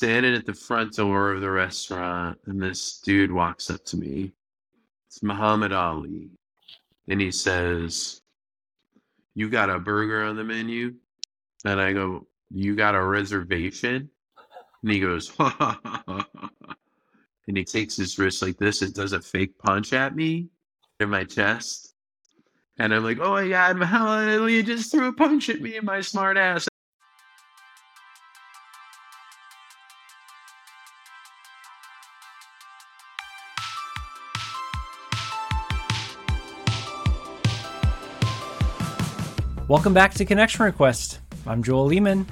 standing at the front door of the restaurant, and this dude walks up to me. It's Muhammad Ali. And he says, You got a burger on the menu? And I go, You got a reservation? And he goes, and he takes his wrist like this and does a fake punch at me in my chest. And I'm like, oh my God, Muhammad Ali just threw a punch at me in my smart ass. Welcome back to Connection Request. I'm Joel Lehman.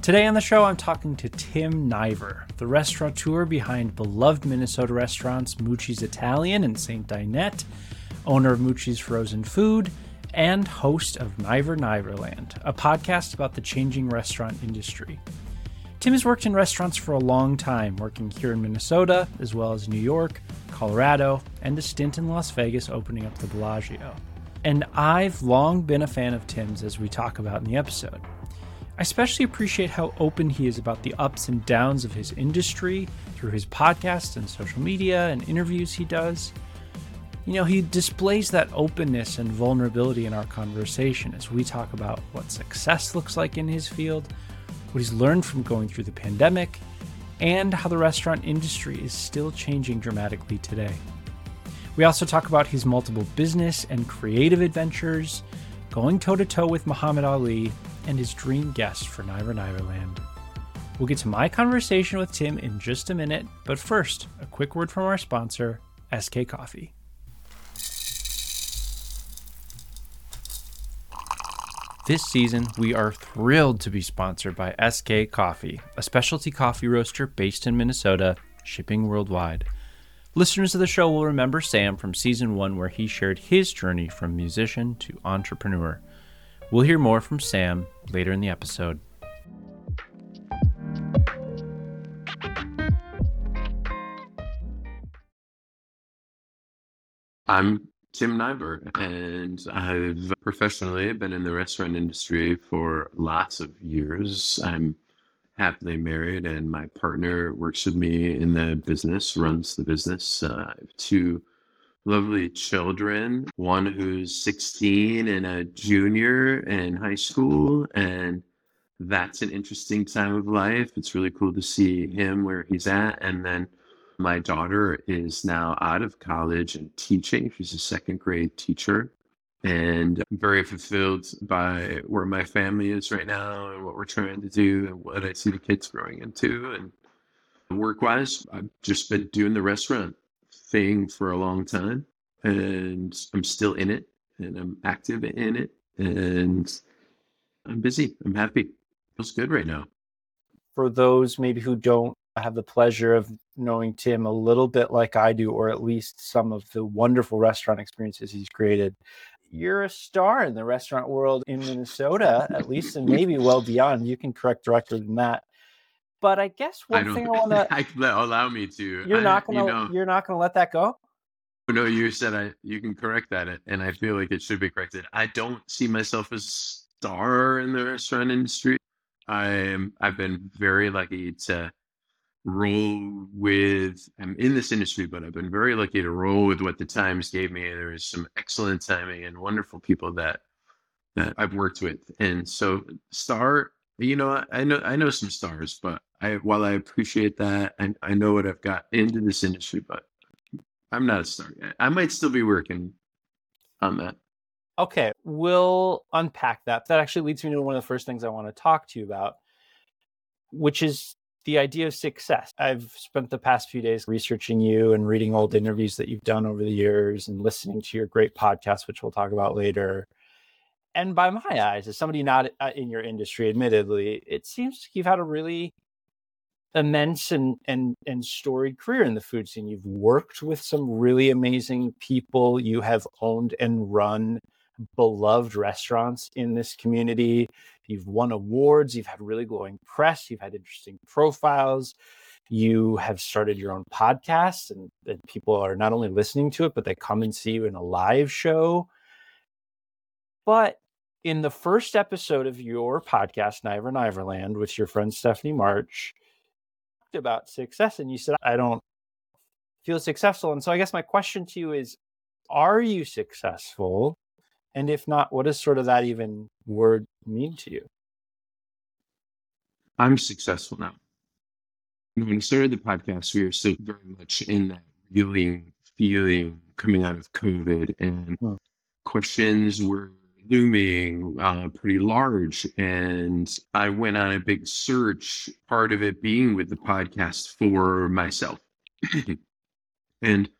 Today on the show, I'm talking to Tim Niver, the restaurateur behind beloved Minnesota restaurants Mucci's Italian and St. Dinette, owner of Mucci's Frozen Food, and host of Niver Niverland, a podcast about the changing restaurant industry. Tim has worked in restaurants for a long time, working here in Minnesota, as well as New York, Colorado, and a stint in Las Vegas opening up the Bellagio and I've long been a fan of Tim's as we talk about in the episode. I especially appreciate how open he is about the ups and downs of his industry through his podcasts and social media and interviews he does. You know, he displays that openness and vulnerability in our conversation as we talk about what success looks like in his field, what he's learned from going through the pandemic, and how the restaurant industry is still changing dramatically today. We also talk about his multiple business and creative adventures, going toe to toe with Muhammad Ali, and his dream guest for Niver Niverland. We'll get to my conversation with Tim in just a minute, but first, a quick word from our sponsor, SK Coffee. This season, we are thrilled to be sponsored by SK Coffee, a specialty coffee roaster based in Minnesota, shipping worldwide. Listeners of the show will remember Sam from season one, where he shared his journey from musician to entrepreneur. We'll hear more from Sam later in the episode. I'm Tim Niver, and I've professionally been in the restaurant industry for lots of years. I'm happily married, and my partner works with me in the business, runs the business. Uh, I have two lovely children, one who's 16 and a junior in high school, and that's an interesting time of life. It's really cool to see him where he's at. And then my daughter is now out of college and teaching. She's a second grade teacher and I'm very fulfilled by where my family is right now and what we're trying to do and what I see the kids growing into. And work wise, I've just been doing the restaurant thing for a long time and I'm still in it and I'm active in it and I'm busy. I'm happy. Feels good right now. For those maybe who don't have the pleasure of knowing Tim a little bit like I do, or at least some of the wonderful restaurant experiences he's created you're a star in the restaurant world in Minnesota, at least, and maybe well beyond. You can correct director than that. But I guess one I thing I want to allow me to. You're not gonna. You know, you're not gonna let that go. Oh, no, you said I. You can correct that, and I feel like it should be corrected. I don't see myself as a star in the restaurant industry. I am. I've been very lucky to roll with i'm in this industry but i've been very lucky to roll with what the times gave me there is some excellent timing and wonderful people that that i've worked with. And so star you know i know i know some stars but i while i appreciate that and I, I know what i've got into this industry but i'm not a star yet. I might still be working on that. Okay we'll unpack that. That actually leads me to one of the first things i want to talk to you about which is the idea of success. I've spent the past few days researching you and reading old interviews that you've done over the years and listening to your great podcast, which we'll talk about later. And by my eyes, as somebody not uh, in your industry, admittedly, it seems you've had a really immense and and and storied career in the food scene. You've worked with some really amazing people. You have owned and run beloved restaurants in this community. You've won awards, you've had really glowing press, you've had interesting profiles, you have started your own podcast, and, and people are not only listening to it, but they come and see you in a live show. But in the first episode of your podcast, Niver Niverland, with your friend Stephanie March, talked about success and you said, I don't feel successful. And so I guess my question to you is Are you successful? And if not, what does sort of that even word mean to you? I'm successful now. When we started the podcast, we were still very much in that feeling, feeling coming out of COVID, and Hmm. questions were looming uh, pretty large. And I went on a big search, part of it being with the podcast for myself. and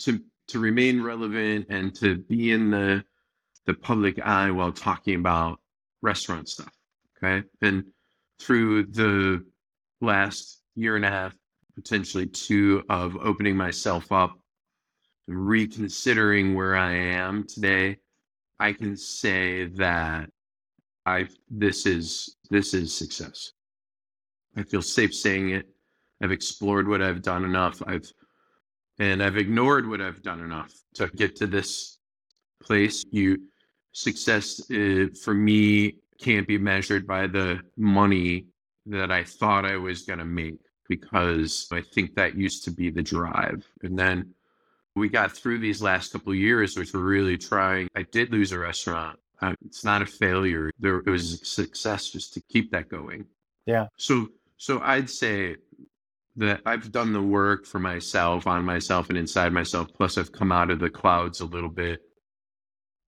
to to remain relevant and to be in the the public eye while talking about restaurant stuff. Okay. And through the last year and a half, potentially two, of opening myself up, and reconsidering where I am today, I can say that I this is this is success. I feel safe saying it. I've explored what I've done enough. I've and I've ignored what I've done enough to get to this place. You success uh, for me can't be measured by the money that I thought I was going to make because I think that used to be the drive. And then we got through these last couple of years, which were really trying. I did lose a restaurant. Uh, it's not a failure. There it was a success just to keep that going. Yeah. So so I'd say that I've done the work for myself, on myself, and inside myself. Plus, I've come out of the clouds a little bit.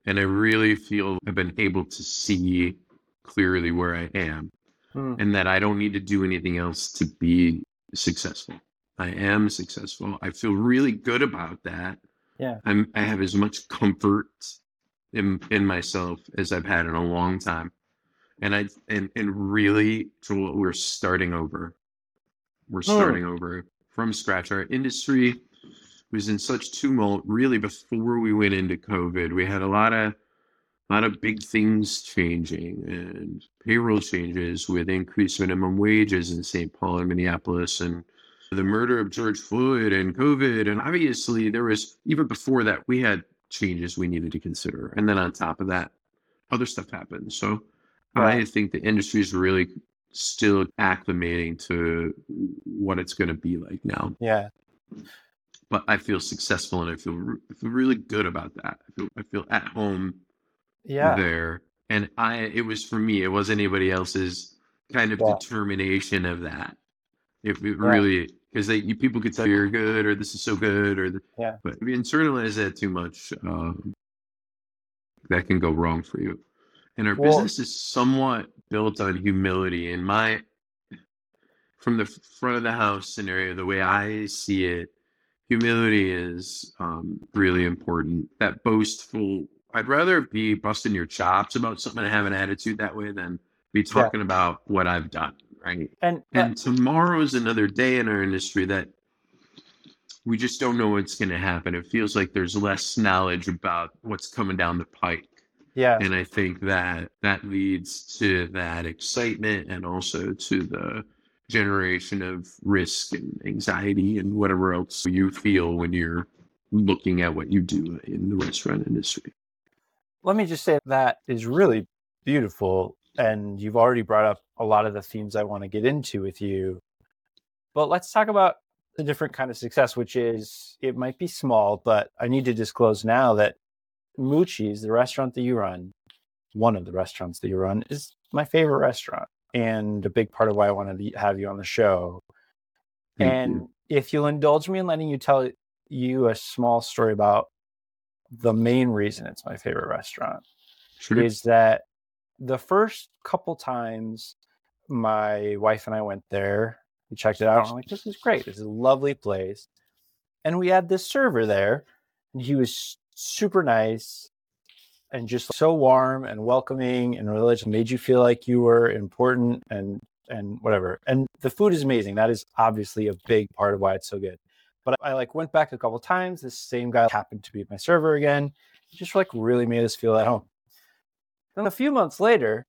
And I really feel I've been able to see clearly where I am Hmm. and that I don't need to do anything else to be successful. I am successful. I feel really good about that. Yeah. I'm I have as much comfort in in myself as I've had in a long time. And I and and really Joel, we're starting over. We're Hmm. starting over from scratch. Our industry was in such tumult really before we went into COVID. We had a lot of a lot of big things changing and payroll changes with increased minimum wages in St. Paul and Minneapolis and the murder of George Floyd and COVID. And obviously, there was, even before that, we had changes we needed to consider. And then on top of that, other stuff happened. So I think the industry is really still acclimating to what it's going to be like now. Yeah. But I feel successful and I feel, re- I feel really good about that. I feel, I feel at home Yeah. there and i it was for me it was anybody else's kind of Yeah. determination of that If it Right. really because they you, people could tell you're good or this is so good or Yeah. but if you internalize that too much um, that can go wrong for you and our Well- business is somewhat built on humility and my from the front of the house scenario the way i see it humility is um, really important. That boastful i'd rather be busting your chops about something and have an attitude that way than be talking about what i've done right? And, uh, and tomorrow is another day in our industry that we just don't know what's going to happen. It feels like there's less knowledge about what's coming down the pike. Yeah. and I think that that leads to that excitement and also to the generation of risk and anxiety and whatever else you feel when you're looking at what you do in the restaurant industry. let me just say that is really beautiful and you've already brought up a lot of the themes i want to get into with you but let's talk about the different kind of success which is it might be small but i need to disclose now that Mucci's, the restaurant that you run one of the restaurants that you run is my favorite restaurant and a big part of why i wanted to have you on the show Thank and you. if you'll indulge me in letting you tell you a small story about the main reason it's my favorite restaurant Sure. is that the first couple times my wife and I went there, we checked it out. And I'm like, this is great. This is a lovely place. And we had this server there, and he was super nice and just so warm and welcoming and just made you feel like you were important and and whatever. And the food is amazing. That is obviously a big part of why it's so good. But I like went back a couple times. This same guy happened to be my server again. He just like really made us feel at home. Then a few months later,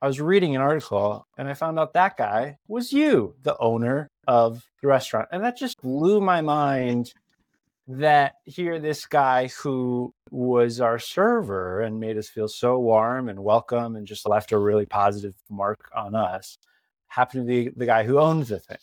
I was reading an article and I found out that guy was you, the owner of the restaurant. And that just blew my mind that here this guy who was our server and made us feel so warm and welcome and just left a really positive mark on us happened to be the guy who owns the thing.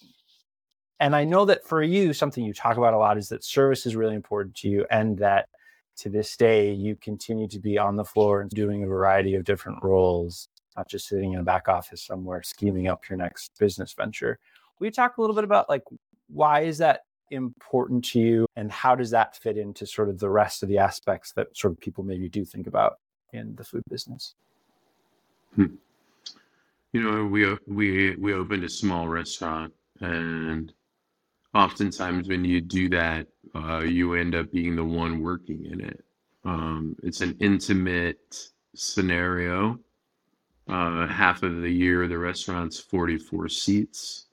And I know that for you, something you talk about a lot is that service is really important to you and that to this day you continue to be on the floor and doing a variety of different roles, not just sitting in a back office somewhere scheming up your next business venture. Will you talk a little bit about like why is that important to you and how does that fit into sort of the rest of the aspects that sort of people maybe do think about in the food business? Hmm. You know, we we we opened a small restaurant, and oftentimes when you do that, uh, you end up being the one working in it. Um, it's an intimate scenario. Uh, half of the year, the restaurant's 44 seats.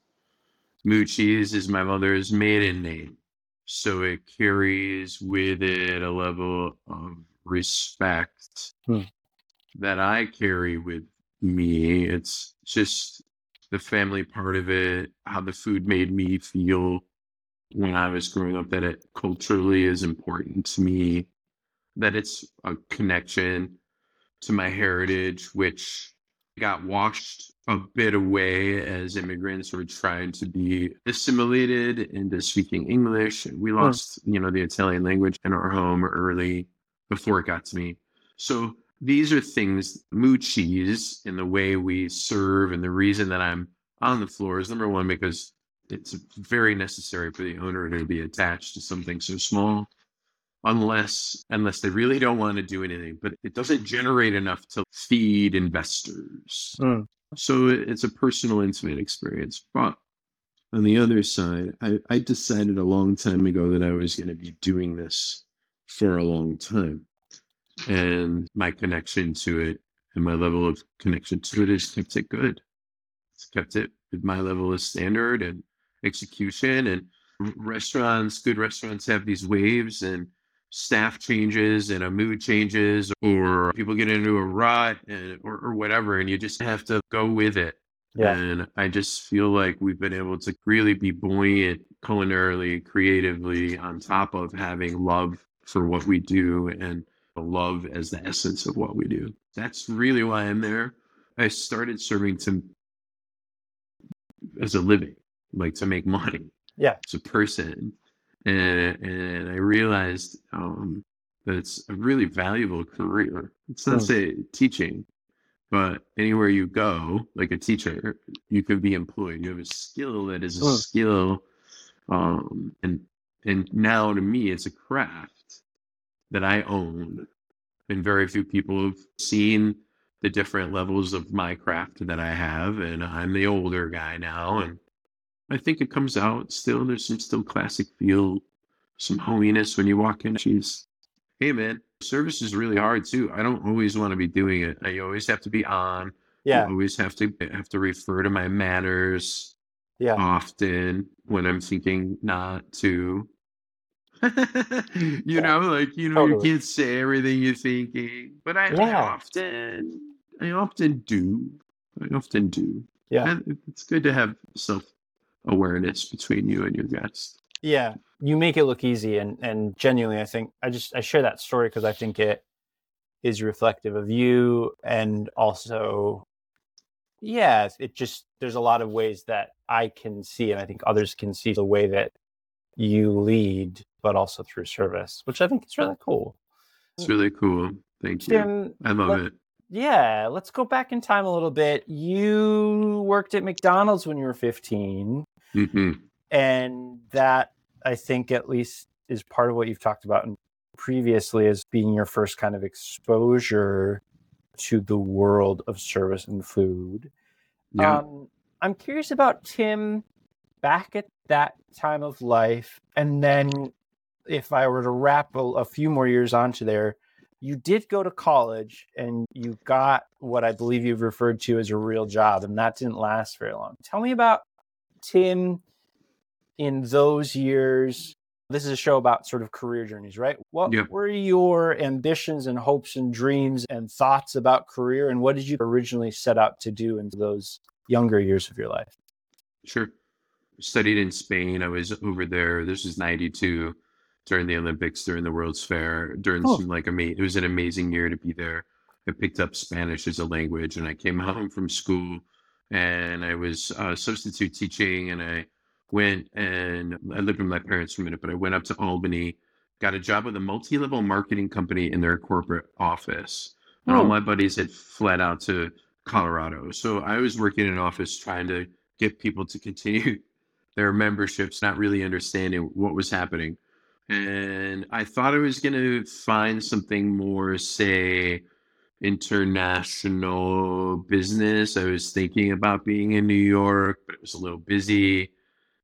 Mucci's is my mother's maiden name. So it carries with it a level of respect hmm. that I carry with me. It's just the family part of it, how the food made me feel when I was growing up, that it culturally is important to me, that it's a connection to my heritage, which got washed a bit away as immigrants were trying to be assimilated into speaking English. We hmm. lost, you know, the Italian language in our home early before it got to me. So these are things, Mucci's, in the way we serve, and the reason that I'm on the floor is number one because it's very necessary for the owner to be attached to something so small unless unless they really don't want to do anything but it doesn't generate enough to feed investors mm. So it's a personal intimate experience but on the other side I, I decided a long time ago that i was going to be doing this for a long time. And my connection to it and my level of connection to it has kept it good. It's kept it at my level of standard and execution and restaurants good restaurants have these waves and staff changes and a mood changes or people get into a rut and, or, or whatever and you just have to go with it. Yeah. and i just feel like we've been able to really be buoyant culinarily creatively on top of having love for what we do and love as the essence of what we do. That's really why i'm there. I started serving to as a living like to make money. Yeah. As a person and and i realized um that it's a really valuable career. It's not say teaching but anywhere you go like a teacher you could be employed. You have a skill that is a mm. skill um and and now to me it's a craft that i own. And very few people have seen the different levels of my craft that i have and i'm the older guy now and I think it comes out still. There's some still classic feel, some hominess when you walk in. She's, hey man, service is really hard too. I don't always want to be doing it. I always have to be on. Yeah. I always have to have to refer to my manners. Yeah. Often when I'm thinking not to. you yeah. know, like you know, totally. you can't say everything you're thinking, but I, yeah. I often, I often do. I often do. Yeah, and it's good to have self awareness between you and your guest. Yeah, you make it look easy, and and genuinely, I think I just I share that story because I think it is reflective of you, and also, yeah, it just there's a lot of ways that I can see, and I think others can see the way that you lead, but also through service, which I think is really cool. It's really cool. Thank you. I love let, it. Yeah, let's go back in time a little bit. You worked at McDonald's when you were 15. Mm-hmm. And that, I think, at least is part of what you've talked about previously as being your first kind of exposure to the world of service and food. Yeah. Um, I'm curious about Tim back at that time of life. And then if I were to wrap a, a few more years onto there, you did go to college and you got what I believe you've referred to as a real job, and that didn't last very long. Tell me about Tim in those years. This is a show about sort of career journeys, right? What yep. were your ambitions and hopes and dreams and thoughts about career, and what did you originally set out to do in those younger years of your life? Sure. Studied in Spain. I was over there. This was 92 during the Olympics, during the World's Fair, during oh. some like amazing. It was an amazing year to be there. I picked up Spanish as a language, and I came home from school, and I was uh, substitute teaching, and I went and I lived with my parents for a minute, but I went up to Albany, got a job with a multi-level marketing company in their corporate office. And all Oh. my buddies had fled out to Colorado. So I was working in an office trying to get people to continue their memberships, not really understanding what was happening. And I thought I was going to find something more, say, international business. I was thinking about being in New York, but it was a little busy,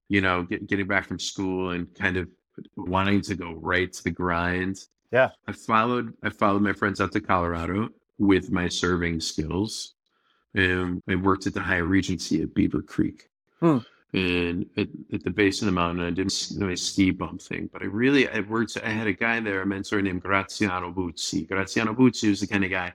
you know, get, getting back from school and kind of wanting to go right to the grind. Yeah. I followed I followed my friends out to Colorado with my serving skills. And I worked at the Hyatt Regency at Beaver Creek. Hmm. And at, at the base of the mountain, I did my ski bump thing. But I really, I worked, I had a guy there, a mentor named Graziano Buzzi. Graziano Buzzi was the kind of guy,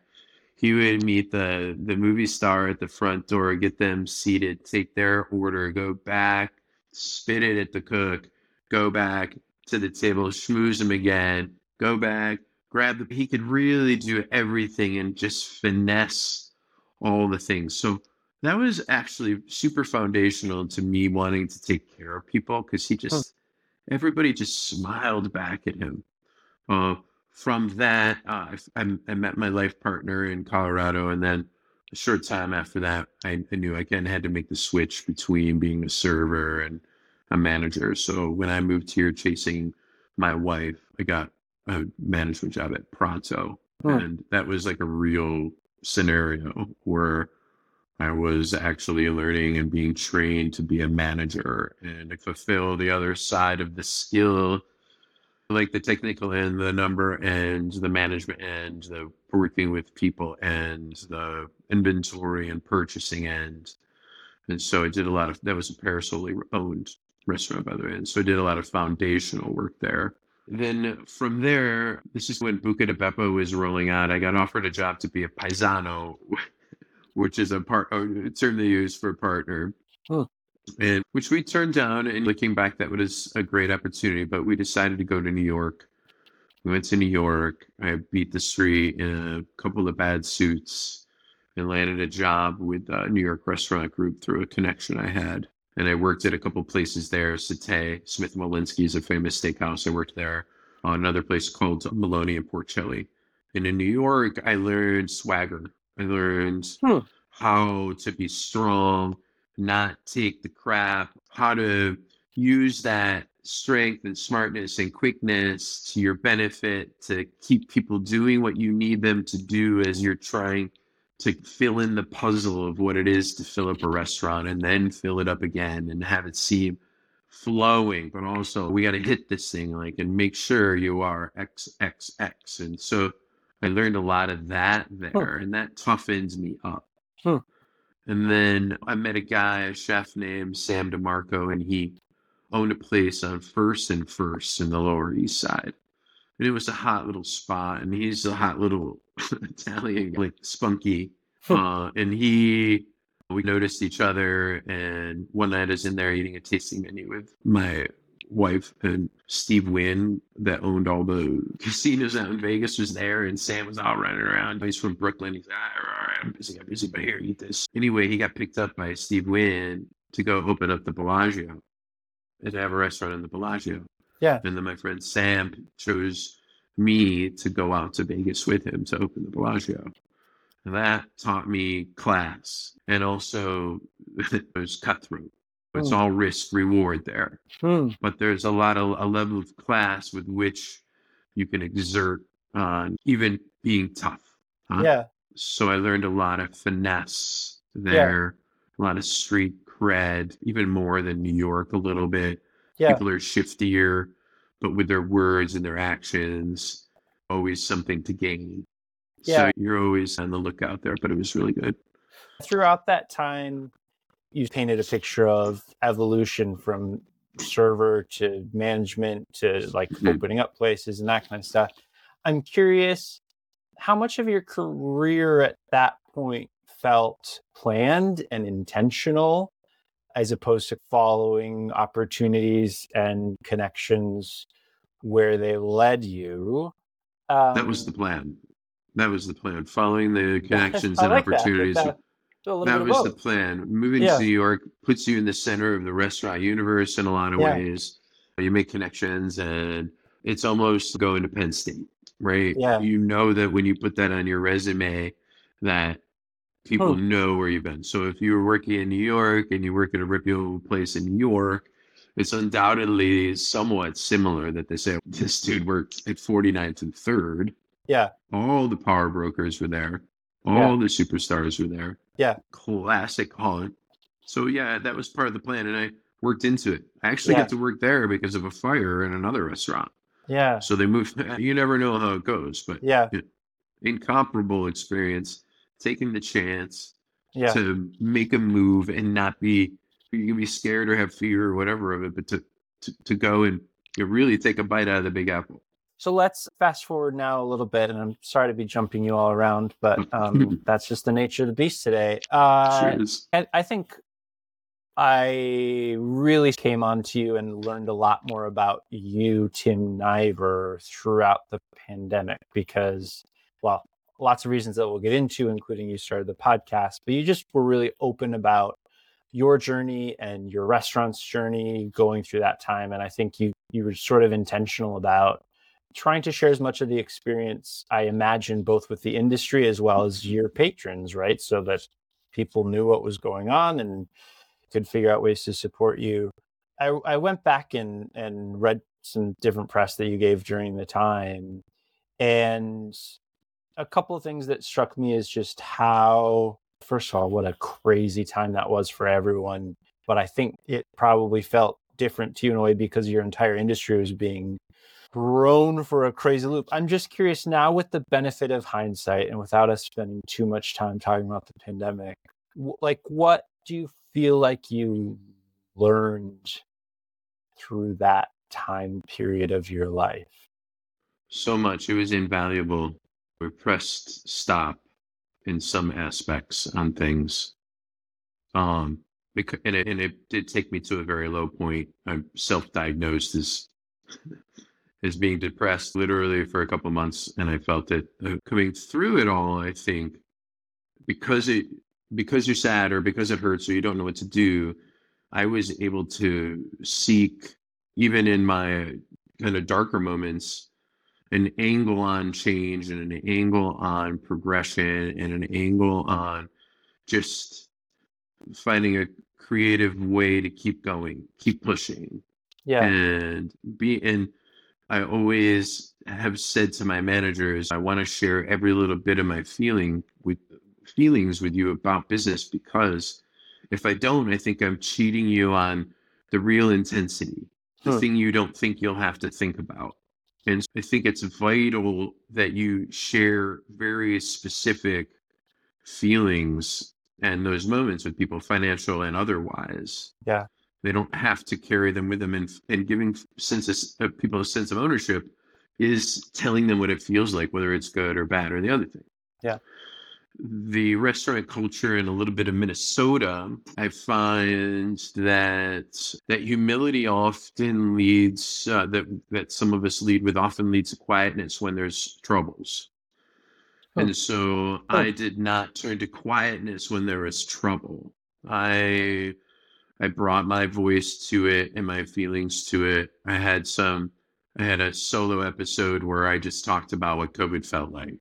he would meet the, the movie star at the front door, get them seated, take their order, go back, spit it at the cook, go back to the table, schmooze them again, go back, grab the, he could really do everything and just finesse all the things. So that was actually super foundational to me wanting to take care of people because he just everybody just smiled back at him. Uh, from that, uh, I, I met my life partner in Colorado, and then a short time after that, I, I knew I again had to make the switch between being a server and a manager. So when I moved here, chasing my wife, I got a management job at Pronto, and that was like a real scenario where I was actually learning and being trained to be a manager and to fulfill the other side of the skill, like the technical end, the number and the management end, the working with people and the inventory and purchasing end. And so I did a lot of that was a Parasole owned restaurant by the way. And so I did a lot of foundational work there. Then from there, this is when Buca di Beppo was rolling out. I got offered a job to be a paisano, which is a part a term they use for partner. Hmm. And which we turned down. And looking back, that was a great opportunity. But we decided to go to New York. We went to New York. I beat the street in a couple of bad suits and landed a job with a New York Restaurant Group through a connection I had. And I worked at a couple places there. Cité, Smith Wollensky is a famous steakhouse. I worked there. Uh, another place called Maloney and Porcelli. And in New York, I learned swagger. I learned Hmm. how to be strong, not take the crap, how to use that strength and smartness and quickness to your benefit to keep people doing what you need them to do as you're trying to fill in the puzzle of what it is to fill up a restaurant and then fill it up again and have it seem flowing but also we got to hit this thing like and make sure you are xxx and so i learned a lot of that there and that toughens me up. Hmm. And then i met a guy a chef named sam demarco and he owned a place on first and first in the lower east side. And it was a hot little spot and he's a hot little italian like spunky uh, and he we noticed each other and one night I was in there eating a tasting menu with my wife and Steve Wynn that owned all the casinos out in Vegas was there and Sam was all running around. He's from Brooklyn. He's like, ah, all right, I'm busy, I'm busy, but here, eat this. Anyway, he got picked up by Steve Wynn to go open up the Bellagio and have a restaurant in the Bellagio. Yeah. And then my friend Sam chose me to go out to Vegas with him to open the Bellagio. And that taught me class and also it was cutthroat. It's Hmm. all risk reward there, Hmm. but there's a lot of a level of class with which you can exert on even being tough. huh? Yeah. So I learned a lot of finesse there, a lot of street cred, even more than New York a little bit. Yeah. People are shiftier, but with their words and their actions, always something to gain. Yeah. So you're always on the lookout there, but it was really good. Throughout that time, you painted a picture of evolution from server to management to like Mhm. opening up places and that kind of stuff. I'm curious how much of your career at that point felt planned and intentional as opposed to following opportunities and connections where they led you. Um, That was the plan. That was the plan. Following the connections and like opportunities. that- So That was the plan. Moving Yeah. to New York puts you in the center of the restaurant universe in a lot of Yeah. ways. You make connections, and it's almost going to Penn State, right? Yeah. You know that when you put that on your resume, that people Hmm. know where you've been. So if you were working in New York and you work at a reputable place in New York, it's undoubtedly somewhat similar that they say this dude worked at 49th and 3rd. Yeah. All the power brokers were there. All the superstars were there. Yeah. Classic haunt. So yeah, that was part of the plan, and I worked into it. I actually Yeah. got to work there because of a fire in another restaurant. Yeah. So they moved. You never know how it goes, but Yeah. incomparable experience. Taking the chance Yeah. to make a move and not be you can be scared or have fear or whatever of it, but to to, to go and you really take a bite out of the big apple. So let's fast forward now a little bit, and I'm sorry to be jumping you all around, but um, that's just the nature of the beast today. Uh. And I think I really came onto you and learned a lot more about you, Tim Niver, throughout the pandemic because, well, lots of reasons that we'll get into, including you started the podcast, but you just were really open about your journey and your restaurant's journey going through that time. And I think you you were sort of intentional about trying to share as much of the experience, I imagine, both with the industry as well as mm-hmm. your patrons, right? So that people knew what was going on and could figure out ways to support you. I, I went back and, and read some different press that you gave during the time. And a couple of things that struck me is just how, first of all, what a crazy time that was for everyone. But I think it probably felt different to you in a way because your entire industry was being thrown for a crazy loop. I'm just curious now, with the benefit of hindsight and without us spending too much time talking about the pandemic, like what do you feel like you learned through that time period of your life? So much. It was invaluable. We pressed stop in some aspects on things. Um, because, and, it, and it did take me to a very low point. I'm self-diagnosed as as being depressed literally for a couple months, and I felt it uh, coming through it all. I think because it because you're sad or because it hurts or you don't know what to do, I was able to seek even in my kind of darker moments an angle on change and an angle on progression and an angle on just finding a creative way to keep going, keep pushing, Yeah. and be and I always have said to my managers, I want to share every little bit of my feeling with feelings with you about business because if I don't, I think I'm cheating you on the real intensity, the Hmm. thing you don't think you'll have to think about. And I think it's vital that you share very specific feelings and those moments with people, financial and otherwise. Yeah. They don't have to carry them with them, and and giving sense of, uh, people a sense of ownership is telling them what it feels like, whether it's good or bad or the other thing. Yeah. The restaurant culture in a little bit of Minnesota, I find that that humility often leads uh, that that some of us lead with often leads to quietness when there's troubles. Huh. And so I did not turn to quietness when there was trouble. I I brought my voice to it and my feelings to it. I had some I had a solo episode where I just talked about what COVID felt like.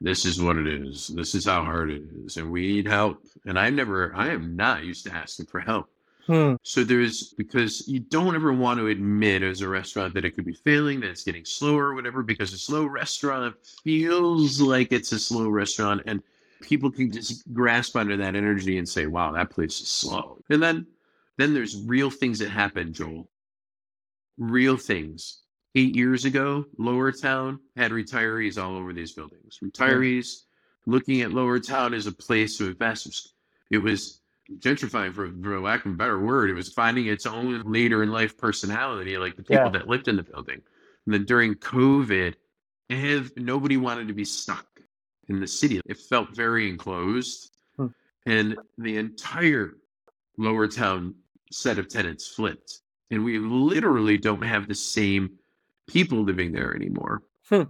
This is what it is. This is how hard it is. And we need help. And I never I am not used to asking for help. Hmm. So there's because you don't ever want to admit as a restaurant that it could be failing, that it's getting slower or whatever, because a slow restaurant feels like it's a slow restaurant and people can just grasp under that energy and say, wow, that place is slow. And then then there's real things that happen, Joel. Real things. Eight years ago, Lowertown had retirees all over these buildings. Retirees looking at Lowertown as a place to invest. It was gentrifying for, for lack of a better word. It was finding its own later in life personality, like the people Yeah. that lived in the building. And then during COVID, nobody wanted to be stuck in the city. It felt very enclosed. Hmm. And the entire Lowertown set of tenants flipped. And we literally don't have the same people living there anymore. Hmm.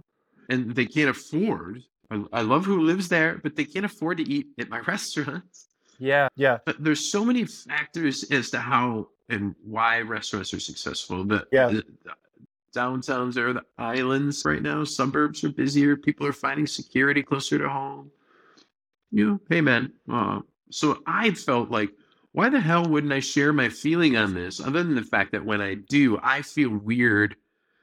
And they can't afford I, I love who lives there, but they can't afford to eat at my restaurants. Yeah, yeah. But there's so many factors as to how and why restaurants are successful. But Yeah. Downtowns are the islands right now. Suburbs are busier. People are finding security closer to home. You know, hey man. Uh, so I felt like, why the hell wouldn't I share my feeling on this? Other than the fact that when I do, I feel weird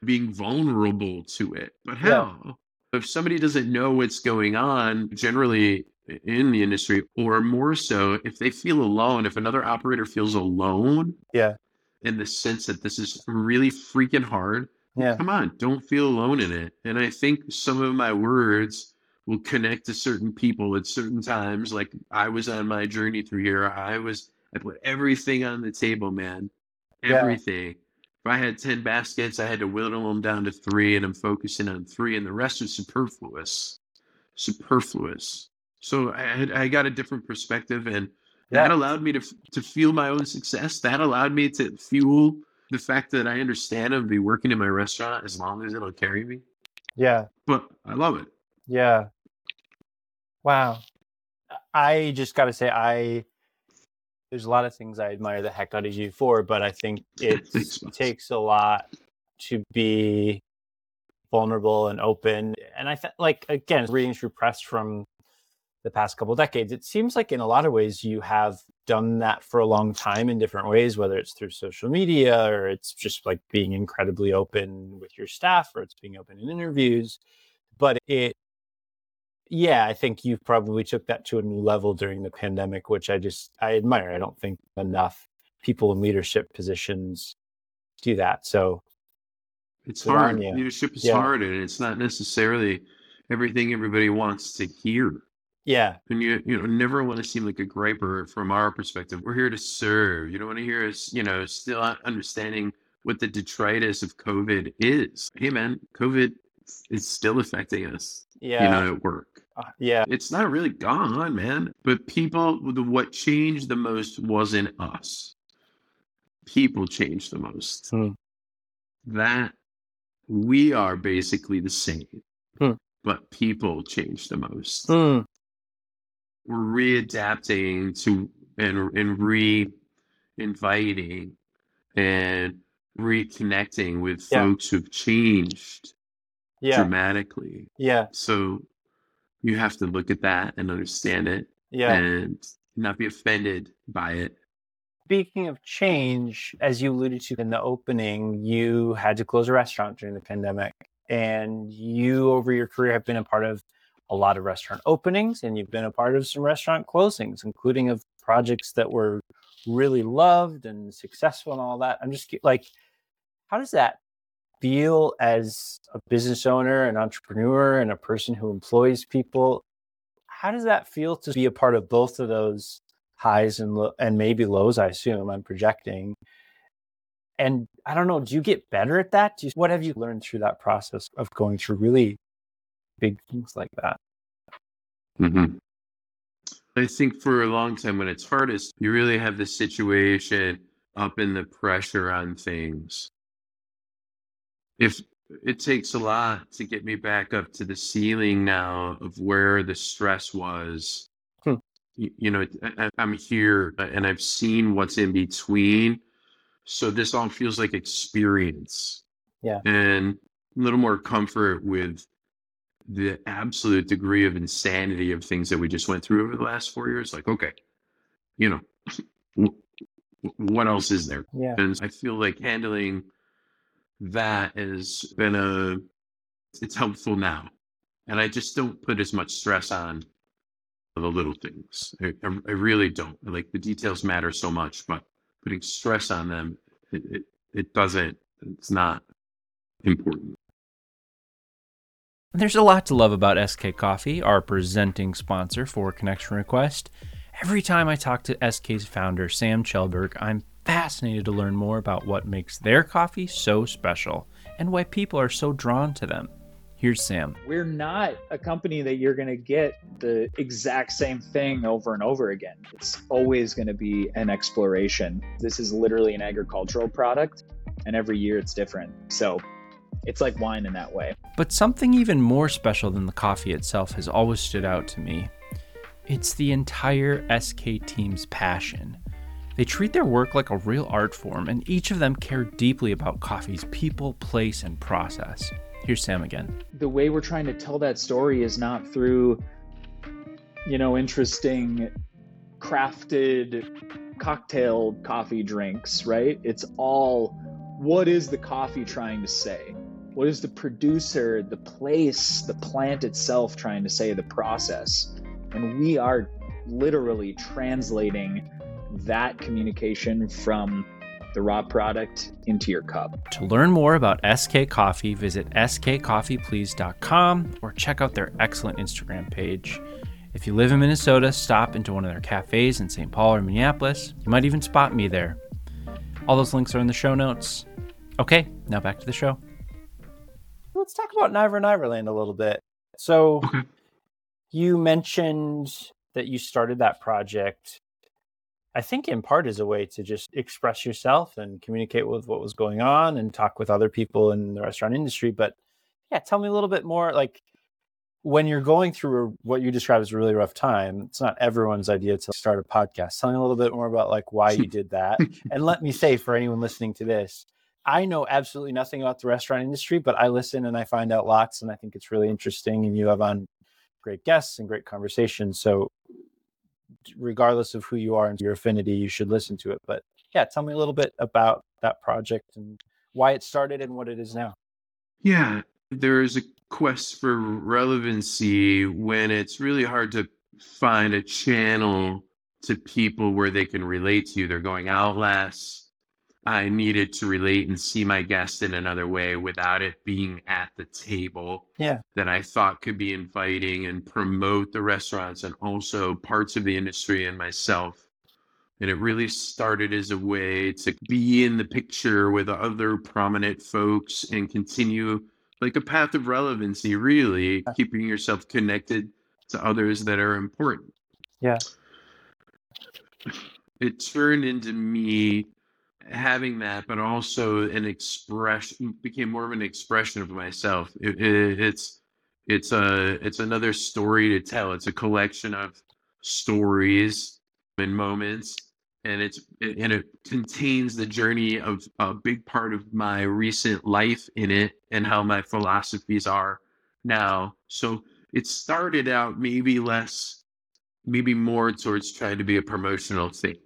being vulnerable to it. But Yeah. if somebody doesn't know what's going on, generally in the industry, or more so, if they feel alone, if another operator feels alone Yeah. in the sense that this is really freaking hard, Yeah. come on, don't feel alone in it. And I think some of my words will connect to certain people at certain times. Like I was on my journey through here. I was, I put everything on the table, man. Yeah. Everything. If I had 10 baskets, I had to whittle them down to three, and I'm focusing on three, and the rest are superfluous. Superfluous. So I had, I got a different perspective, and that allowed me to, to feel my own success. That allowed me to fuel the fact that I understand I'll be working in my restaurant as long as it'll carry me. Yeah. But I love it. Yeah. Wow. I just got to say, I there's a lot of things I admire the heck out of you for, but I think it takes a lot to be vulnerable and open. And I felt like again, reading through press from the past couple decades, it seems like in a lot of ways you have done that for a long time in different ways, whether it's through social media or it's just like being incredibly open with your staff or it's being open in interviews. But it yeah, I think you probably took that to a new level during the pandemic, which I just I admire. I don't think enough people in leadership positions do that. So It's hard. Leadership is Yeah. hard, and it's not necessarily everything everybody wants to hear. Yeah, And you you know never want to seem like a griper from our perspective. We're here to serve. You don't want to hear us, you know, still understanding what the detritus of COVID is. Hey man, COVID is still affecting us. yeah, You know, at work. uh, yeah, It's not really gone, man. But people, the what changed the most wasn't us. People changed the most. Hmm. That we are basically the same, Hmm. but people change the most. Mm, We're readapting to and and re-inviting and reconnecting with Yeah. folks who've changed yeah, dramatically. yeah, So you have to look at that and understand it yeah. and not be offended by it. Speaking of change, as you alluded to in the opening, you had to close a restaurant during the pandemic, and you over your career have been a part of a lot of restaurant openings, and you've been a part of some restaurant closings, including of projects that were really loved and successful and all that. I'm just like, how does that feel as a business owner, an entrepreneur, and a person who employs people? How does that feel to be a part of both of those highs and lo- and maybe lows? I assume I'm projecting. And I don't know. Do you get better at that? You, what have you learned through that process of going through really big things like that? Mm-hmm. I think for a long time, when it's hardest, you really have the situation up in the pressure on things. If it takes a lot to get me back up to the ceiling now of where the stress was, Hmm. you, you know, I, I- I'm here and I've seen what's in between. So this all feels like experience. Yeah. And a little more comfort with the absolute degree of insanity of things that we just went through over the last four years. Like, okay, you know, w- what else is there? Yeah. And I feel like handling that has been a, it's helpful now. And I just don't put as much stress on the little things. I, I I really don't. Like the details matter so much, but putting stress on them, it, it, it doesn't, it's not important. There's a lot to love about SK Coffee, our presenting sponsor for Connection Request. Every time I talk to SK's founder, Sam Chelberg, I'm fascinated to learn more about what makes their coffee so special and why people are so drawn to them. Here's Sam. We're not a company that you're going to get the exact same thing over and over again. It's always going to be an exploration. This is literally an agricultural product, and every year it's different. So it's like wine in that way. But something even more special than the coffee itself has always stood out to me. It's the entire SK team's passion. They treat their work like a real art form, and each of them care deeply about coffee's people, place, and process. Here's Sam again. The way we're trying to tell that story is not through, you know, interesting crafted cocktail coffee drinks, right? It's all what is the coffee trying to say? What is the producer, the place, the plant itself trying to say, the process? And we are literally translating that communication from the raw product into your cup. To learn more about SK Coffee, visit skcoffeeplease.com or check out their excellent Instagram page. If you live in Minnesota, stop into one of their cafes in St. Paul or Minneapolis. You might even spot me there. All those links are in the show notes. Okay, now back to the show. Let's talk about Niver and Niver Land a little bit. So, Okay. you mentioned that you started that project I think in part as a way to just express yourself and communicate with what was going on and talk with other people in the restaurant industry. But yeah, tell me a little bit more like when you're going through what you describe as a really rough time, it's not everyone's idea to start a podcast. Tell me a little bit more about like why you did that. and let me say for anyone listening to this, I know absolutely nothing about the restaurant industry, but I listen and I find out lots and I think it's really interesting and you have on great guests and great conversations. So regardless of who you are and your affinity, you should listen to it. But yeah, tell me a little bit about that project and why it started and what it is now. Yeah, there is a quest for relevancy when it's really hard to find a channel to people where they can relate to you. They're going out less. I needed to relate and see my guest in another way without it being at the table. Yeah. That I thought could be inviting and promote the restaurants and also parts of the industry and myself. And it really started as a way to be in the picture with other prominent folks and continue like a path of relevancy, really, keeping yourself connected to others that are important. Yeah. It turned into me having that, but also an expression became more of an expression of myself. It, it, it's it's a it's another story to tell. It's a collection of stories and moments, and it's it, and it contains the journey of a big part of my recent life in it and how my philosophies are now. So it started out maybe less, maybe more towards trying to be a promotional thing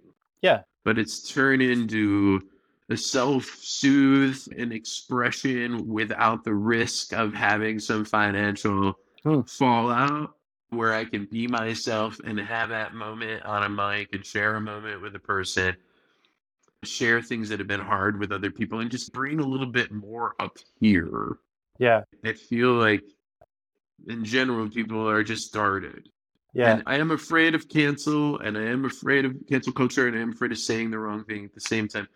Yeah. But it's turned into a self-soothe and expression without the risk of having some financial Hmm. fallout where I can be myself and have that moment on a mic and share a moment with a person, share things that have been hard with other people, and just bring a little bit more up here. Yeah. I feel like, in general, people are just started. Yeah. And I am afraid of cancel, and I am afraid of cancel culture, and I am afraid of saying the wrong thing at the same time.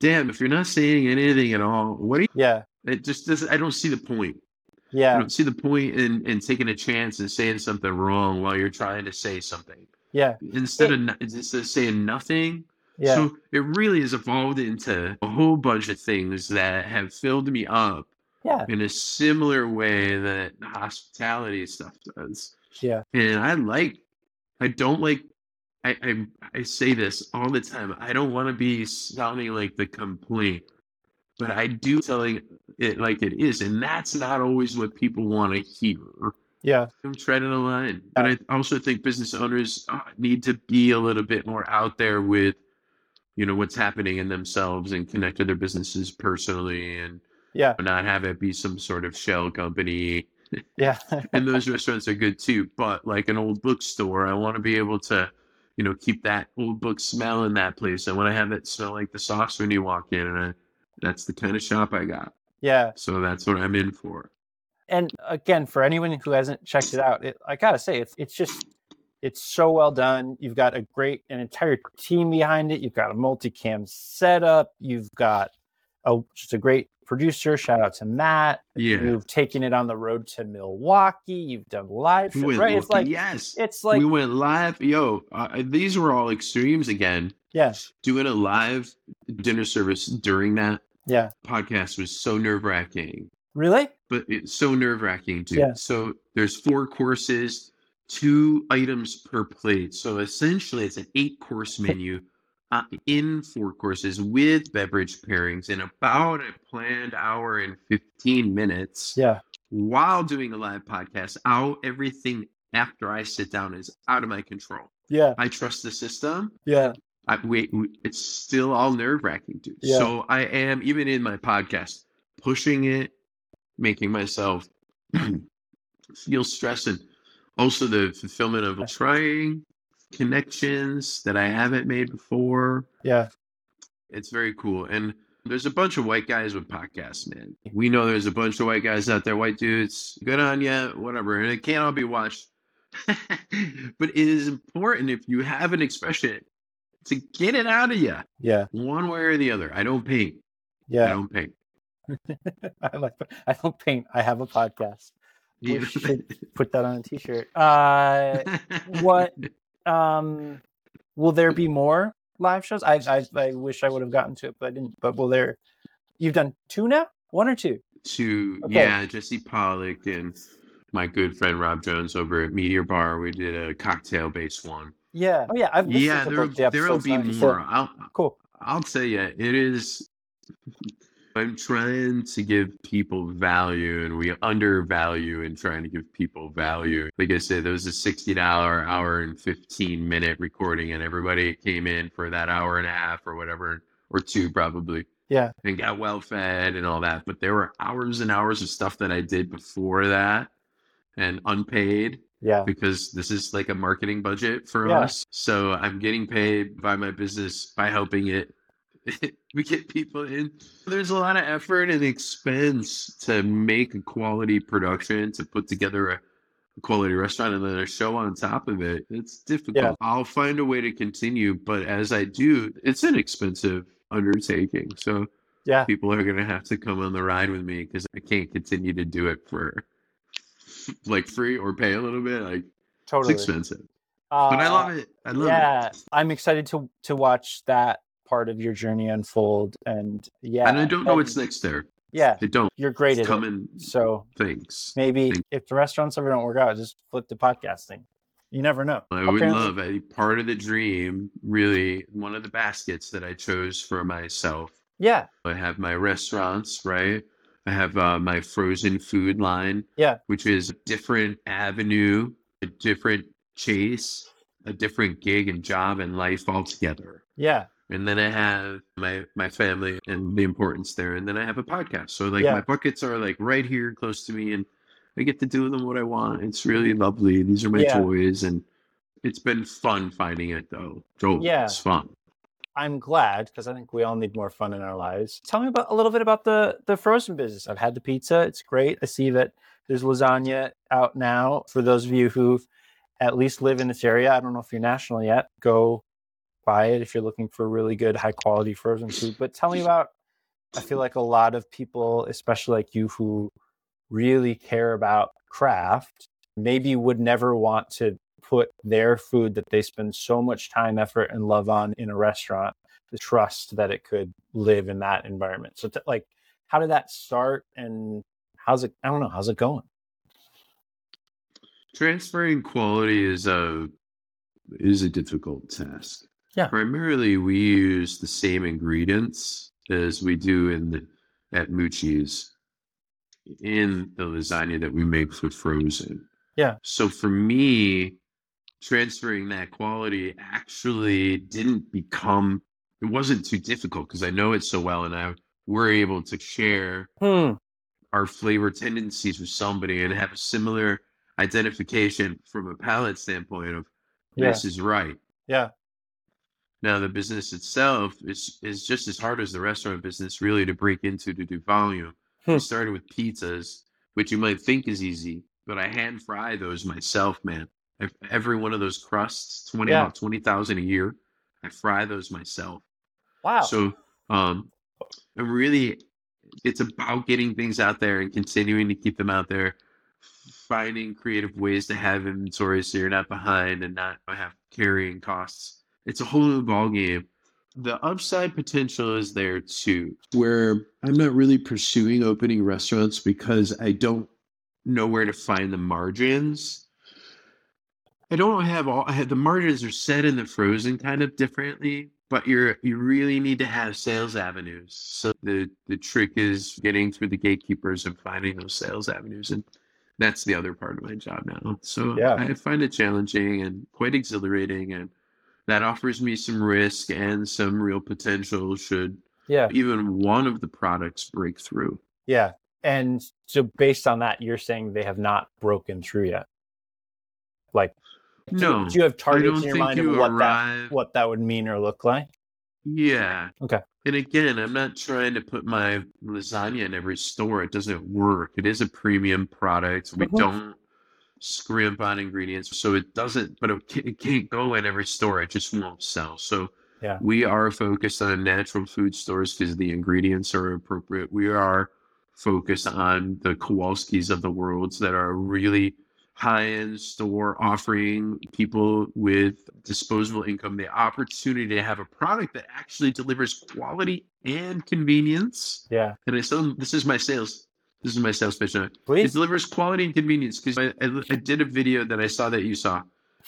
Damn, if you're not saying anything at all, what do you? Yeah. It just doesn't. I don't see the point. Yeah. I don't see the point in in taking a chance and saying something wrong while you're trying to say something Yeah. instead of instead of saying nothing. Yeah. So it really has evolved into a whole bunch of things that have filled me up Yeah. in a similar way that hospitality stuff does. Yeah. And I like, I don't like, I, I, I say this all the time. I don't want to be sounding like the complaint, but I do telling it like it is. And that's not always what people want to hear. Yeah. I'm treading a line. But I also think business owners uh, need to be a little bit more out there with, you know, what's happening in themselves and connect to their businesses personally and Yeah. not have it be some sort of shell company Yeah. and those restaurants are good too. But like an old bookstore, I want to be able to, you know, keep that old book smell in that place. I want to have it smell like the sauce when you walk in, and I, that's the kind of shop I got. yeah. So that's what I'm in for. And again, for anyone who hasn't checked it out, it, I gotta say, it's it's just it's so well done. You've got a great an entire team behind it. You've got a multicam setup. You've got a just a great producer. Shout out to Matt. Yeah. You've taken it on the road to Milwaukee. You've done live, We went right? It's like yes, it's like we went live. Yo, uh, these were all extremes again. Yes. Doing a live dinner service during that yeah, podcast was so nerve wracking Really? but it's so nerve wracking too. Yeah. So there's four courses, two items per plate. So essentially, it's an eight course menu uh, in four courses with beverage pairings in about a planned hour and 15 minutes Yeah. while doing a live podcast. How everything after I sit down is out of my control. Yeah. I trust the system. Yeah. I, wait, it's still all nerve wracking, dude. Yeah. So I am even in my podcast pushing it, making myself feel stressed, and also the fulfillment of trying connections that I haven't made before. Yeah. It's very cool, and there's a bunch of white guys with podcasts, man. We know there's a bunch of white guys out there, white dudes. Good on ya, whatever, and it can't all be watched. but it is important if you have an expression to get it out of you Yeah. one way or the other. I don't paint. Yeah. I don't paint. I like I don't paint. I have a podcast. You Yeah. should put that on a t-shirt. Uh what um will there be more live shows? I I, I wish I would have gotten to it, but I didn't. But will there you've done two now? One or two? Two. Okay. yeah, Jesse Pollock and my good friend Rob Jones over at Meteor Bar. We did a cocktail based one. Yeah. Oh yeah, I've Yeah, there the there'll be more. I'll Cool. I'll tell you, it is. I'm trying to give people value, and we undervalue in trying to give people value. Like I said, there was a sixty dollar hour and fifteen minute recording, and everybody came in for that hour and a half or whatever, or two probably. Yeah. and got well fed and all that. But there were hours and hours of stuff that I did before that and unpaid Yeah. because this is like a marketing budget for Yeah. us. So I'm getting paid by my business by helping it. we get people in. There's a lot of effort and expense to make a quality production, to put together a, quality restaurant and then a show on top of it. It's difficult. Yeah. I'll find a way to continue, but as I do, it's an expensive undertaking. So Yeah. people are going to have to come on the ride with me because I can't continue to do it for like free or pay a little bit. Like Totally. it's expensive, Uh, but I love it. I love yeah, it. I'm excited to to watch that part of your journey unfold. And yeah, and I don't know what's next there. Yeah, I don't. you're great It's at it. coming So things. maybe Thank- if the restaurants ever don't work out, just flip to podcasting. You never know. I would Apparently- love a part of the dream. Really, one of the baskets that I chose for myself. Yeah, I have my restaurants, right? I have uh, my frozen food line, Yeah. which is a different avenue, a different chase, a different gig and job and life altogether. yeah, And then I have my my family and the importance there, and then I have a podcast. So like Yeah. my buckets are like right here, close to me, and I get to do them what I want. It's really lovely. These are my Yeah. toys, and it's been fun finding it though. Joel, Yeah. it's fun. I'm glad because I think we all need more fun in our lives. Tell me about a little bit about the the frozen business. I've had the pizza; it's great. I see that there's lasagna out now. For those of you who at least live in this area, I don't know if you're national yet. Go buy it if you're looking for really good, high quality frozen food. But tell me about. I feel like a lot of people, especially like you, who really care about craft, maybe would never want to put their food that they spend so much time, effort, and love on in a restaurant, the trust that it could live in that environment. So, t- like, how did that start, and how's it? I don't know. How's it going? Transferring quality is a is a difficult task. Yeah. Primarily, we use the same ingredients as we do in the at Mucci's in the lasagna that we make for frozen. Yeah. So for me, transferring that quality actually didn't become it wasn't too difficult because I know it so well and I we're able to share Hmm. our flavor tendencies with somebody and have a similar identification from a palate standpoint of Yeah. this is right. Yeah. Now the business itself is is just as hard as the restaurant business really to break into to do volume. Hmm. We started with pizzas, which you might think is easy, but I hand fry those myself, man. Ev- Every one of those crusts, twenty Yeah. twenty thousand a year, I fry those myself. Wow. So um and really it's about getting things out there and continuing to keep them out there, finding creative ways to have inventory so you're not behind and not have carrying costs. It's a whole new ball game the upside potential is there too, where I'm not really pursuing opening restaurants because I don't know where to find the margins. I don't have all I have the margins are set in the frozen kind of differently, but you're you really need to have sales avenues. So the the trick is getting through the gatekeepers and finding those sales avenues and that's the other part of my job now. So Yeah. I find it challenging and quite exhilarating and that offers me some risk and some real potential should Yeah. even one of the products break through. Yeah. And so based on that, you're saying they have not broken through yet. Like do, No, do you have targets in your mind of you what that what that would mean or look like? Yeah. Okay. And again, I'm not trying to put my lasagna in every store. It doesn't work. It is a premium product. We Mhm. don't scrimp on ingredients, so it doesn't. But it it can't go in every store. It just won't sell. So Yeah. we are focused on natural food stores because the ingredients are appropriate. We are focused on the Kowalskis of the world that are really high-end store offering people with disposable income the opportunity to have a product that actually delivers quality and convenience. Yeah. And I still, this is my sales. This is my sales pitch. now. It delivers quality and convenience because I, I, I did a video that I saw that you saw.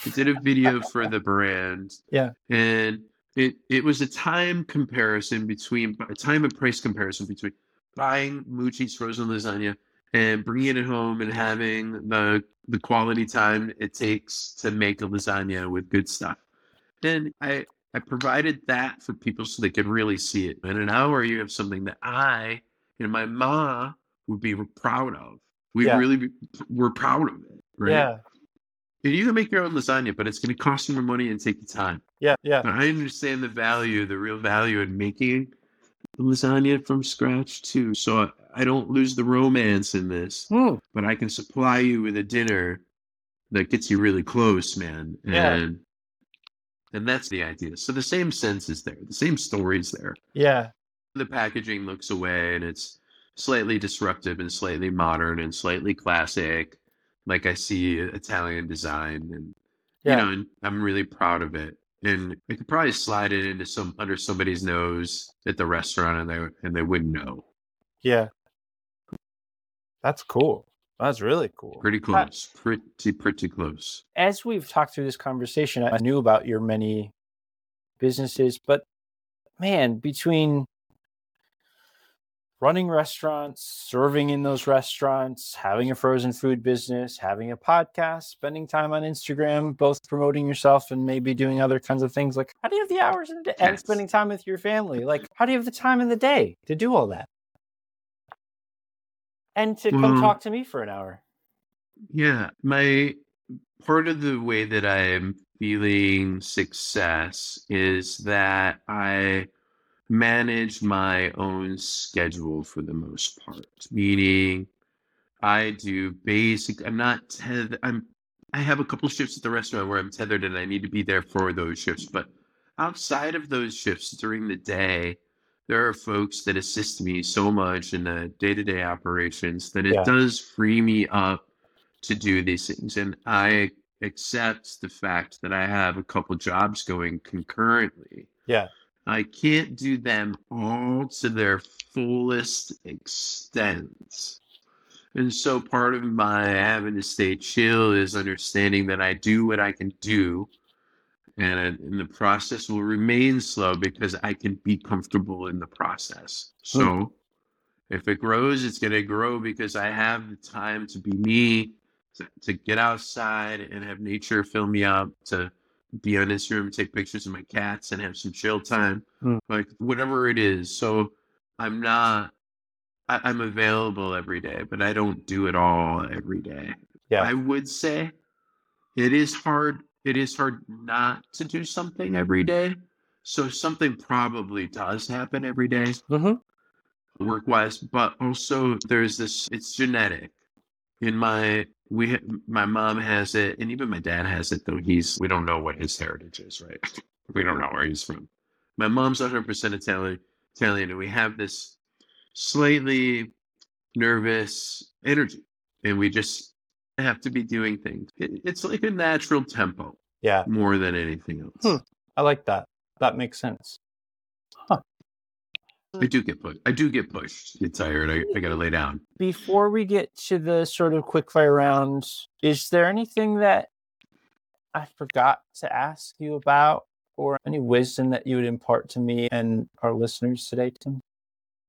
I did a video for the brand. Yeah. And it it was a time comparison between a time and price comparison between buying Mucci's frozen lasagna and bringing it home and having the the quality time it takes to make a lasagna with good stuff. And I I provided that for people so they could really see it. In an hour, you have something that I and my ma would be proud of. We Yeah. really be, we're proud of it, right? Yeah. And you can make your own lasagna, but it's going to cost you more money and take you time. Yeah. Yeah. But I understand the value, the real value in making the lasagna from scratch too. So I, don't lose the romance in this, Hmm. but I can supply you with a dinner that gets you really close, man. Yeah. And and that's the idea. So the same sense is there, the same story's there. Yeah. The packaging looks away and it's slightly disruptive and slightly modern and slightly classic. Like I see Italian design and Yeah. you know, and I'm really proud of it. And I could probably slide it into some under somebody's nose at the restaurant and they and they wouldn't know. Yeah. That's cool. That's really cool. Pretty close. Pretty pretty close. As we've talked through this conversation, I knew about your many businesses, but man, between running restaurants, serving in those restaurants, having a frozen food business, having a podcast, spending time on Instagram, both promoting yourself and maybe doing other kinds of things. Like, how do you have the hours in the day and spending time with your family? Like, how do you have the time in the day to do all that? And to come Well- talk to me for an hour. Yeah, my part of the way that I'm feeling success is that I manage my own schedule for the most part. Meaning, I do basic. I'm not tethered. I'm. I have a couple shifts at the restaurant where I'm tethered and I need to be there for those shifts. But outside of those shifts during the day, there are folks that assist me so much in the day-to-day operations that it Yeah. does free me up to do these things. And I accept the fact that I have a couple jobs going concurrently. Yeah. I can't do them all to their fullest extent. And so part of my having to stay chill is understanding that I do what I can do. And, and the process will remain slow because I can be comfortable in the process. So hmm. if it grows, it's going to grow because I have the time to be me, to, to get outside and have nature fill me up, to be on Instagram, take pictures of my cats, and have some chill time. Hmm. Like whatever it is. So I'm not. I, I'm available every day, but I don't do it all every day. Yeah. I would say it is hard. It is hard not to do something every day. So something probably does happen every day Mm-hmm. work wise, but also there's this. It's genetic. In my we my mom has it, and even my dad has it. Though he's we don't know what his heritage is, right? we don't know where he's from. My mom's 100 percent Italian, Italian, and we have this slightly nervous energy, and we just have to be doing things. It, it's like a natural tempo Yeah. more than anything else. Hmm. I like that. That makes sense. I do get pushed. I do get pushed. Get tired. I, I gotta lay down. Before we get to the sort of quick fire round, is there anything that I forgot to ask you about or any wisdom that you would impart to me and our listeners today, Tim?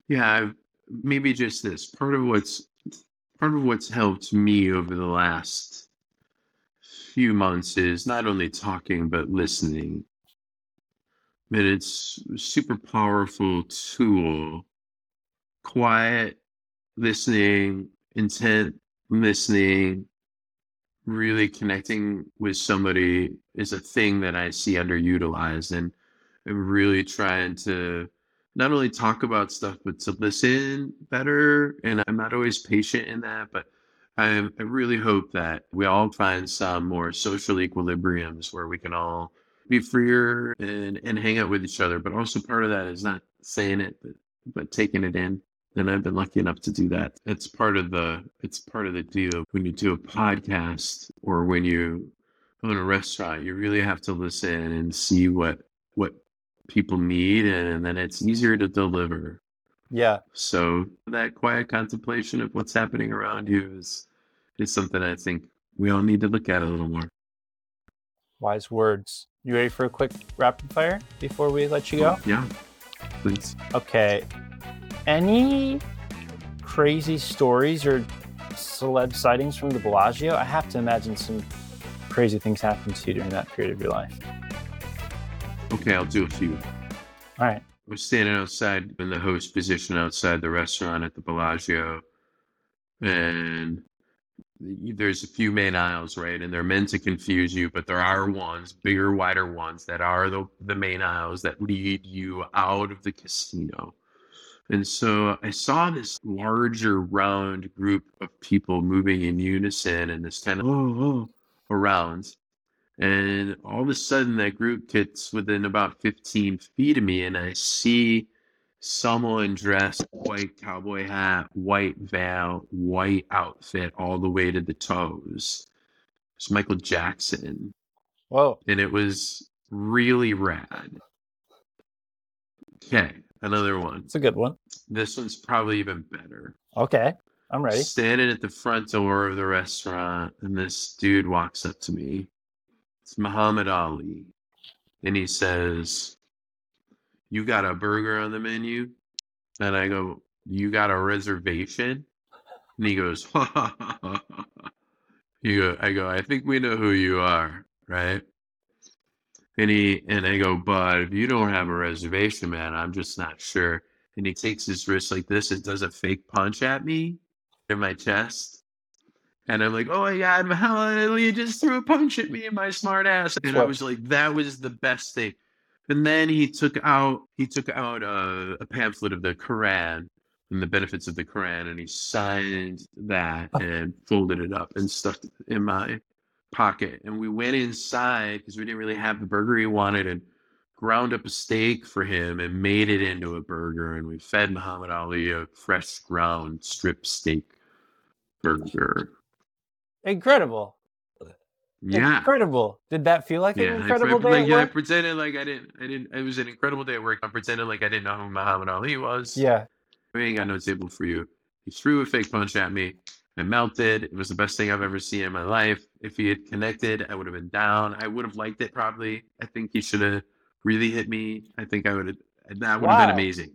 Yeah, I've, maybe just this. Part of what's part of what's helped me over the last few months is not only talking but listening. Mean, it's super powerful tool. Quiet listening, intent listening, really connecting with somebody is a thing that I see underutilized. And I'm really trying to not only talk about stuff, but to listen better. And I'm not always patient in that, but I, I really hope that we all find some more social equilibriums where we can all be freer and, and hang out with each other. But also part of that is not saying it, but, but taking it in. And I've been lucky enough to do that. It's part of the it's part of the deal when you do a podcast or when you own a restaurant, you really have to listen and see what what people need and, and then it's easier to deliver. Yeah. So that quiet contemplation of what's happening around you is is something I think we all need to look at a little more. Wise words. You ready for a quick rapid fire before we let you go? Oh, yeah. Please. Okay. Any crazy stories or celeb sightings from the Bellagio? I have to imagine some crazy things happened to you during that period of your life. Okay, I'll do a few. All right. I was standing outside in the host position outside the restaurant at the Bellagio, and there's a few main aisles, right? And they're meant to confuse you, but there are ones, bigger, wider ones, that are the, the main aisles that lead you out of the casino. And so I saw this larger round group of people moving in unison and this kind of oh, oh, around. And all of a sudden, that group gets within about 15 feet of me, and I see someone dressed white cowboy hat, white veil, white outfit, all the way to the toes. It's Michael Jackson. Whoa. And it was really rad. Okay, another one. It's a good one. This one's probably even better. Okay. I'm ready. Standing at the front door of the restaurant, and this dude walks up to me. It's Muhammad Ali. And he says, You got a burger on the menu? And I go, You got a reservation? And he goes, you go, I go, I think we know who you are, right? And he and I go, but if you don't have a reservation, man, I'm just not sure. And he takes his wrist like this and does a fake punch at me in my chest. And I'm like, oh my God, Muhammad just threw a punch at me in my smart ass. And I was like, that was the best thing. And then he took out he took out a, a pamphlet of the Quran and the benefits of the Quran, and he signed that oh. and folded it up and stuck it in my pocket. And we went inside because we didn't really have the burger he wanted, and ground up a steak for him and made it into a burger. And we fed Muhammad Ali a fresh ground strip steak burger. Incredible. Yeah. Incredible. Did that feel like Yeah, an incredible I, day? like, at yeah, I pretended like I didn't. I didn't. It was an incredible day at work. I'm pretending like I didn't know who Muhammad Ali was. yeah. we ain't got no table for you. He threw a fake punch at me. I melted. It was the best thing I've ever seen in my life. If he had connected, I would have been down. I would have liked it probably. I think he should have really hit me. I think I would have. That would have Wow. been amazing.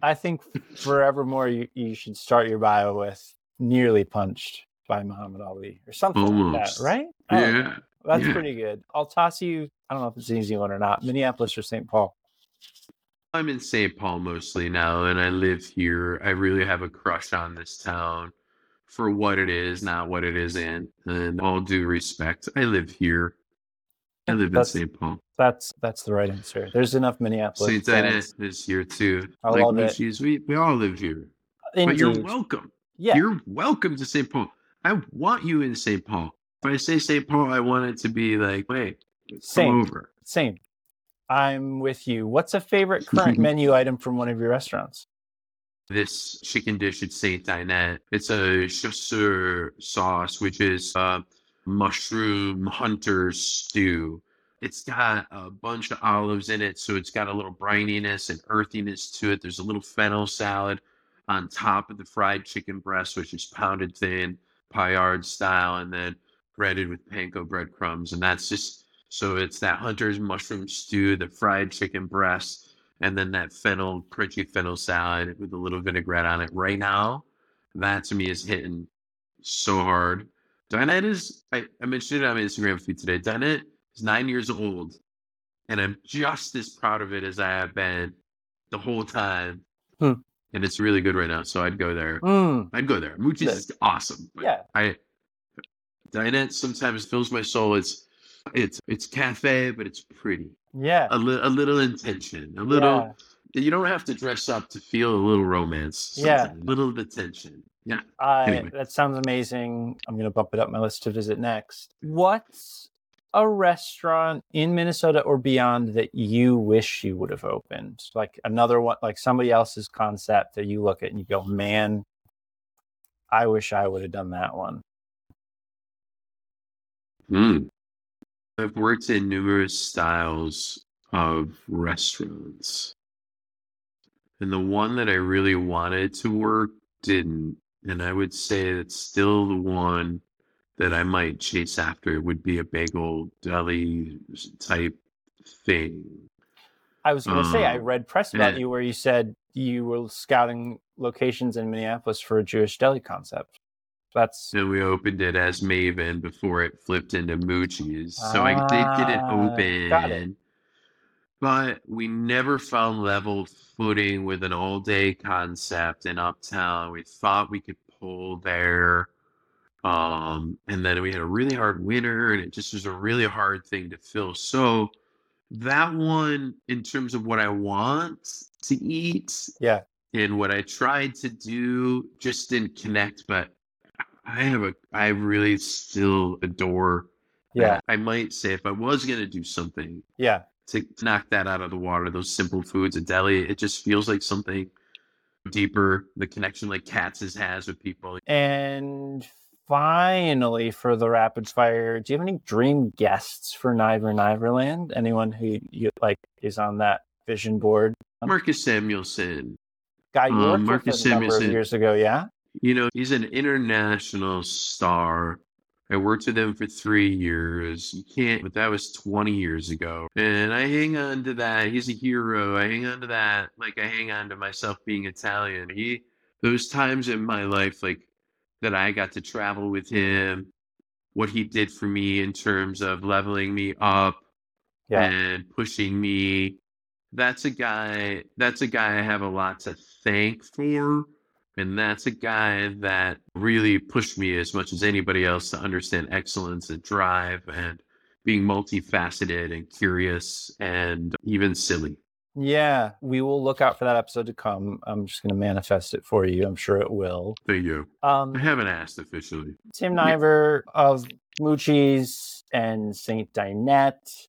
I think forevermore you, you should start your bio with nearly punched by Muhammad Ali or something like that, right? I. Yeah. That's yeah. pretty good. I'll toss you, I don't know if it's an easy one or not, Minneapolis or St. Paul. I'm in St. Paul mostly now, and I live here. I really have a crush on this town for what it is, not what it isn't. And all due respect, I live here. I live in St. Paul. That's that's the right answer. There's enough Minneapolis. St. Dennis is here too. I like love it. We, we all live here. But you're welcome. Yeah. You're welcome to St. Paul. I want you in St. Paul. If I say St. Paul, I want it to be like, wait, Same. come over. Same. I'm with you. What's a favorite current menu item from one of your restaurants? This chicken dish at St. Dinette. It's a chasseur sauce, which is a mushroom hunter stew. it's got a bunch of olives in it, so it's got a little brininess and earthiness to it. There's a little fennel salad on top of the fried chicken breast, which is pounded thin, paillard style, and then breaded with panko breadcrumbs. And that's just so it's that hunter's mushroom stew, the fried chicken breast, and then that fennel, crunchy fennel salad with a little vinaigrette on it. Right now, that to me is hitting so hard. Dinette is, I, I mentioned it on my Instagram feed today. Dinette is nine years old, and I'm just as proud of it as I have been the whole time. Hmm. And it's really good right now. So I'd go there. Mm, I'd go there. Mucci's Good. is awesome. yeah. I Dinette sometimes fills my soul. It's it's it's cafe, but it's pretty. Yeah. A, li- a little intention. A little you don't have to dress up to feel a little romance. Yeah. A little attention. Yeah. I, Anyway. That sounds amazing. I'm going to bump it up my list to visit next. What's a restaurant in Minnesota or beyond that you wish you would have opened? Like another one, like somebody else's concept that you look at and you go, man, I wish I would have done that one. Hmm. I've worked in numerous styles of restaurants. And the one that I really wanted to work didn't. And I would say it's still the one that I might chase after would be a bagel deli type thing. I was going to say, I Um, read press about yeah. you where you said you were scouting locations in Minneapolis for a Jewish deli concept. That's And we opened it as Maven before it flipped into Mucci's. So I did get it Ah, open. got it. But we never found level footing with an all day concept in Uptown. We thought we could pull there. Um, and then we had a really hard winter, and it just was a really hard thing to fill. So that one, in terms of what I want to eat, yeah. and what I tried to do just didn't connect. But I have a, I really still adore. Yeah. I might say if I was gonna do something Yeah. to knock that out of the water, those simple foods, a deli, it just feels like something deeper. The connection like Katz's has with people. And finally, for the rapid fire, do you have any dream guests for Niver Niverland? Anyone who you like is on that vision board? Marcus Samuelsson, Guy you Um, worked Marcus with a number of Samuelsson. years ago, yeah. you know, he's an international star. I worked with him for three years. You can't, but that was 20 years ago. And I hang on to that. He's a hero. I hang on to that like I hang on to myself being Italian. He, those times in my life, like that I got to travel with him, what he did for me in terms of leveling me up Yeah. and pushing me. That's a guy. That's a guy I have a lot to thank for, and that's a guy that really pushed me as much as anybody else to understand excellence and drive and being multifaceted and curious and even silly. Yeah. We will look out for that episode to come. I'm just going to manifest it for you. I'm sure it will. Thank you. Um, I haven't asked officially. Tim Niver of Mucci's and St. Dinette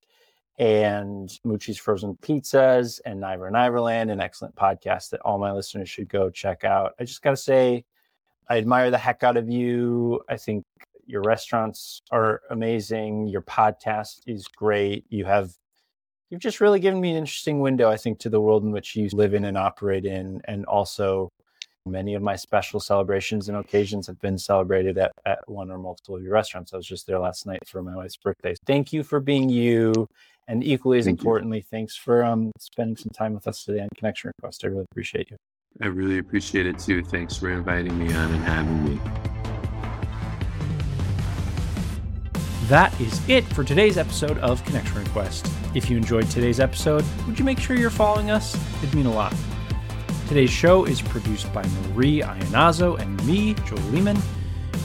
and Mucci's Frozen Pizzas and Niver Niverland, an excellent podcast that all my listeners should go check out. I just got to say, I admire the heck out of you. I think your restaurants are amazing. Your podcast is great. You have you've just really given me an interesting window, I think, to the world in which you live in and operate in, and also many of my special celebrations and occasions have been celebrated at, at one or multiple of your restaurants. I was just there last night for my wife's birthday. Thank you for being you. And equally as Thank you. importantly, thanks for um, spending some time with us today on Connection Request. I really appreciate you. I really appreciate it too. Thanks for inviting me on and having me. That is it for today's episode of Connection Request. If you enjoyed today's episode, would you make sure you're following us? It'd mean a lot. Today's show is produced by Marie Ionazzo and me, Joel Lehman.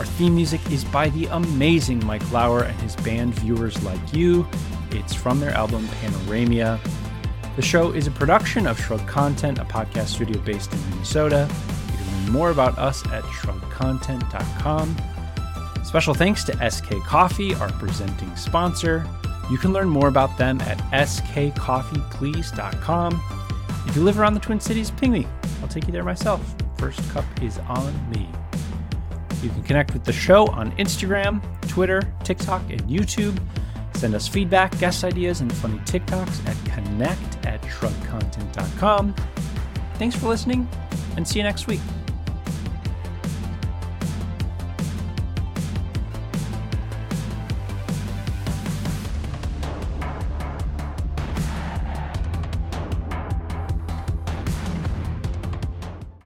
Our theme music is by the amazing Mike Lauer and his band Viewers Like You. It's from their album Panoramia. The show is a production of Shrug Content, a podcast studio based in Minnesota. You can learn more about us at shrugcontent.com. Special thanks to SK Coffee, our presenting sponsor. You can learn more about them at skcoffeeplease.com. If you live around the Twin Cities, ping me. I'll take you there myself. First cup is on me. You can connect with the show on Instagram, Twitter, TikTok, and YouTube. Send us feedback, guest ideas, and funny TikToks at connect at shrugcontent.com. Thanks for listening, and see you next week.